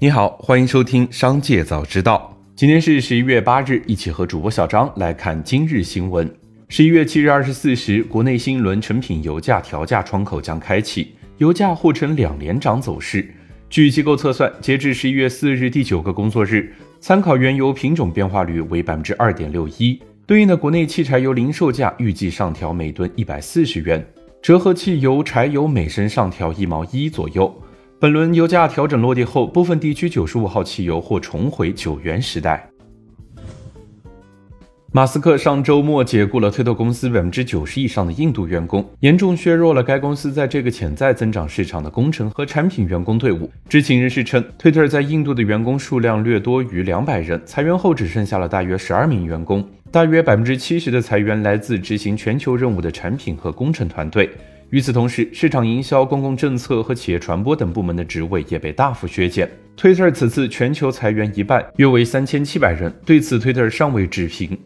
你好，欢迎收听《商界早知道》。今天是十一月八日，一起和主播小张来看今日新闻。十一月七日二十四时，国内新一轮成品油价调价窗口将开启，油价或呈两连涨走势。据机构测算，截至十一月四日第九个工作日，参考原油品种变化率为百分之二点六一，对应的国内汽柴油零售价预计上调每吨一百四十元，折合汽油、柴油每升上调一毛一左右。本轮油价调整落地后，部分地区九十五号汽油或重回九元时代。马斯克上周末解雇了推特公司百分之九十以上的印度员工，严重削弱了该公司在这个潜在增长市场的工程和产品员工队伍。知情人士称，推特在印度的员工数量略多于两百人，裁员后只剩下了大约十二名员工，大约百分之七十的裁员来自执行全球任务的产品和工程团队。与此同时，市场营销、公共政策和企业传播等部门的职位也被大幅削减。Twitter 此次全球裁员一半，约为三千七百人。对此，Twitter 尚未置评。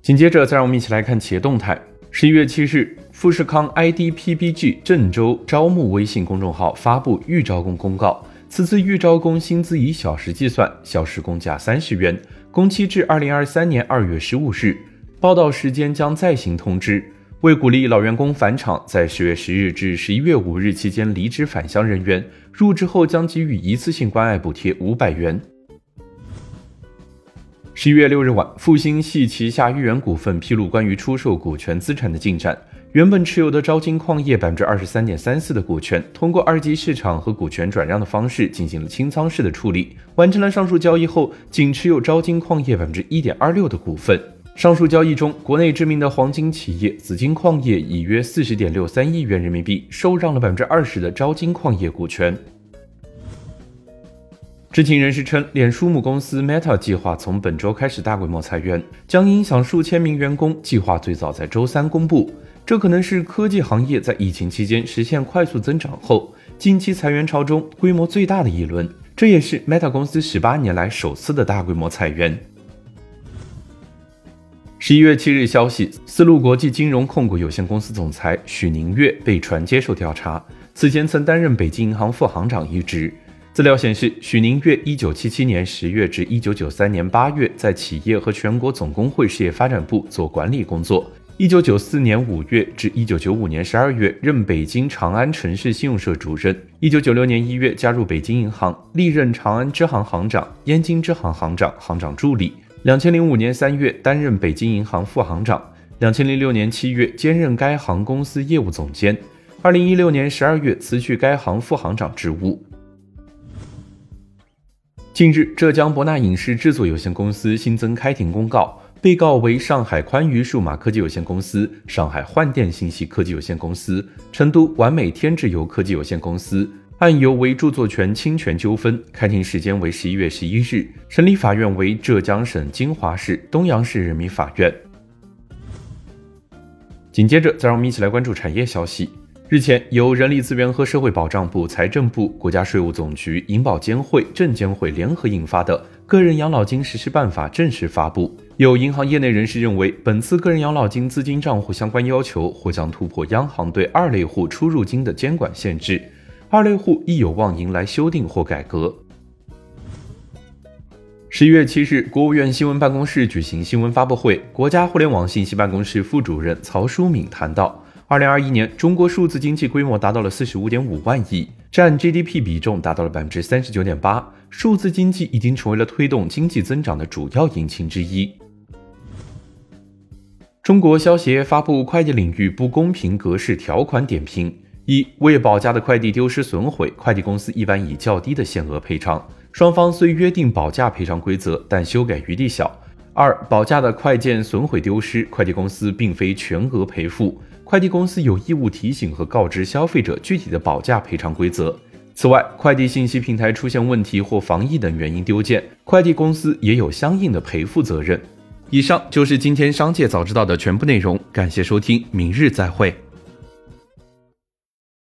紧接着，再让我们一起来看企业动态。十一月七日，富士康 IDPBG 郑州招募微信公众号发布预招工公告。此次预招工薪资以小时计算，小时工价三十元，工期至二零二三年二月十五日，报到时间将再行通知。为鼓励老员工返厂，在十月十日至十一月五日期间离职返乡人员入职后将给予一次性关爱补贴五百元。十一月六日晚，复星系旗下豫园股份披露关于出售股权资产的进展。原本持有的招金矿业百分之二十三点三四的股权，通过二级市场和股权转让的方式进行了清仓式的处理，完成了上述交易后，仅持有招金矿业百分之一点二六的股份。上述交易中，国内知名的黄金企业紫金矿业以约四十点六三亿元人民币受让了百分之二十的招金矿业股权。知情人士称，脸书母公司 Meta 计划从本周开始大规模裁员，将影响数千名员工。计划最早在周三公布，这可能是科技行业在疫情期间实现快速增长后，近期裁员潮中规模最大的一轮。这也是 Meta 公司十八年来首次的大规模裁员。十一月七日，消息，丝路国际金融控股有限公司总裁许宁月被传接受调查。此前曾担任北京银行副行长一职。资料显示，许宁月一九七七年十月至一九九三年八月在企业和全国总工会事业发展部做管理工作。一九九四年五月至一九九五年十二月任北京长安城市信用社主任。一九九六年一月加入北京银行，历任长安支行行长、燕京支行行长、行长助理。两千零五年三月担任北京银行副行长，两千零六年七月兼任该行公司业务总监，二零一六年十二月辞去该行副行长职务。近日，浙江博纳影视制作有限公司新增开庭公告，被告为上海宽娱数码科技有限公司、上海幻电信息科技有限公司、成都完美天智游科技有限公司。案由为著作权侵权纠纷，开庭时间为十一月十一日，审理法院为浙江省金华市东阳市人民法院。紧接着，再让我们一起来关注产业消息。日前，由人力资源和社会保障部、财政部、国家税务总局、银保监会、证监会联合印发的《个人养老金实施办法》正式发布。有银行业内人士认为，本次个人养老金资金账户相关要求或将突破央行对二类户出入金的监管限制。二类户亦有望迎来修订或改革。十一月七日，国务院新闻办公室举行新闻发布会，国家互联网信息办公室副主任曹淑敏谈到，二零二一年中国数字经济规模达到了四十五点五万亿，占 GDP 比重达到了百分之三十九点八，数字经济已经成为了推动经济增长的主要引擎之一。中国消协发布快递领域不公平格式条款点评。一未保价的快递丢失损毁，快递公司一般以较低的限额赔偿。双方虽约定保价赔偿规则，但修改余地小。二保价的快件损毁丢失，快递公司并非全额赔付，快递公司有义务提醒和告知消费者具体的保价赔偿规则。此外，快递信息平台出现问题或防疫等原因丢件，快递公司也有相应的赔付责任。以上就是今天商界早知道的全部内容，感谢收听，明日再会。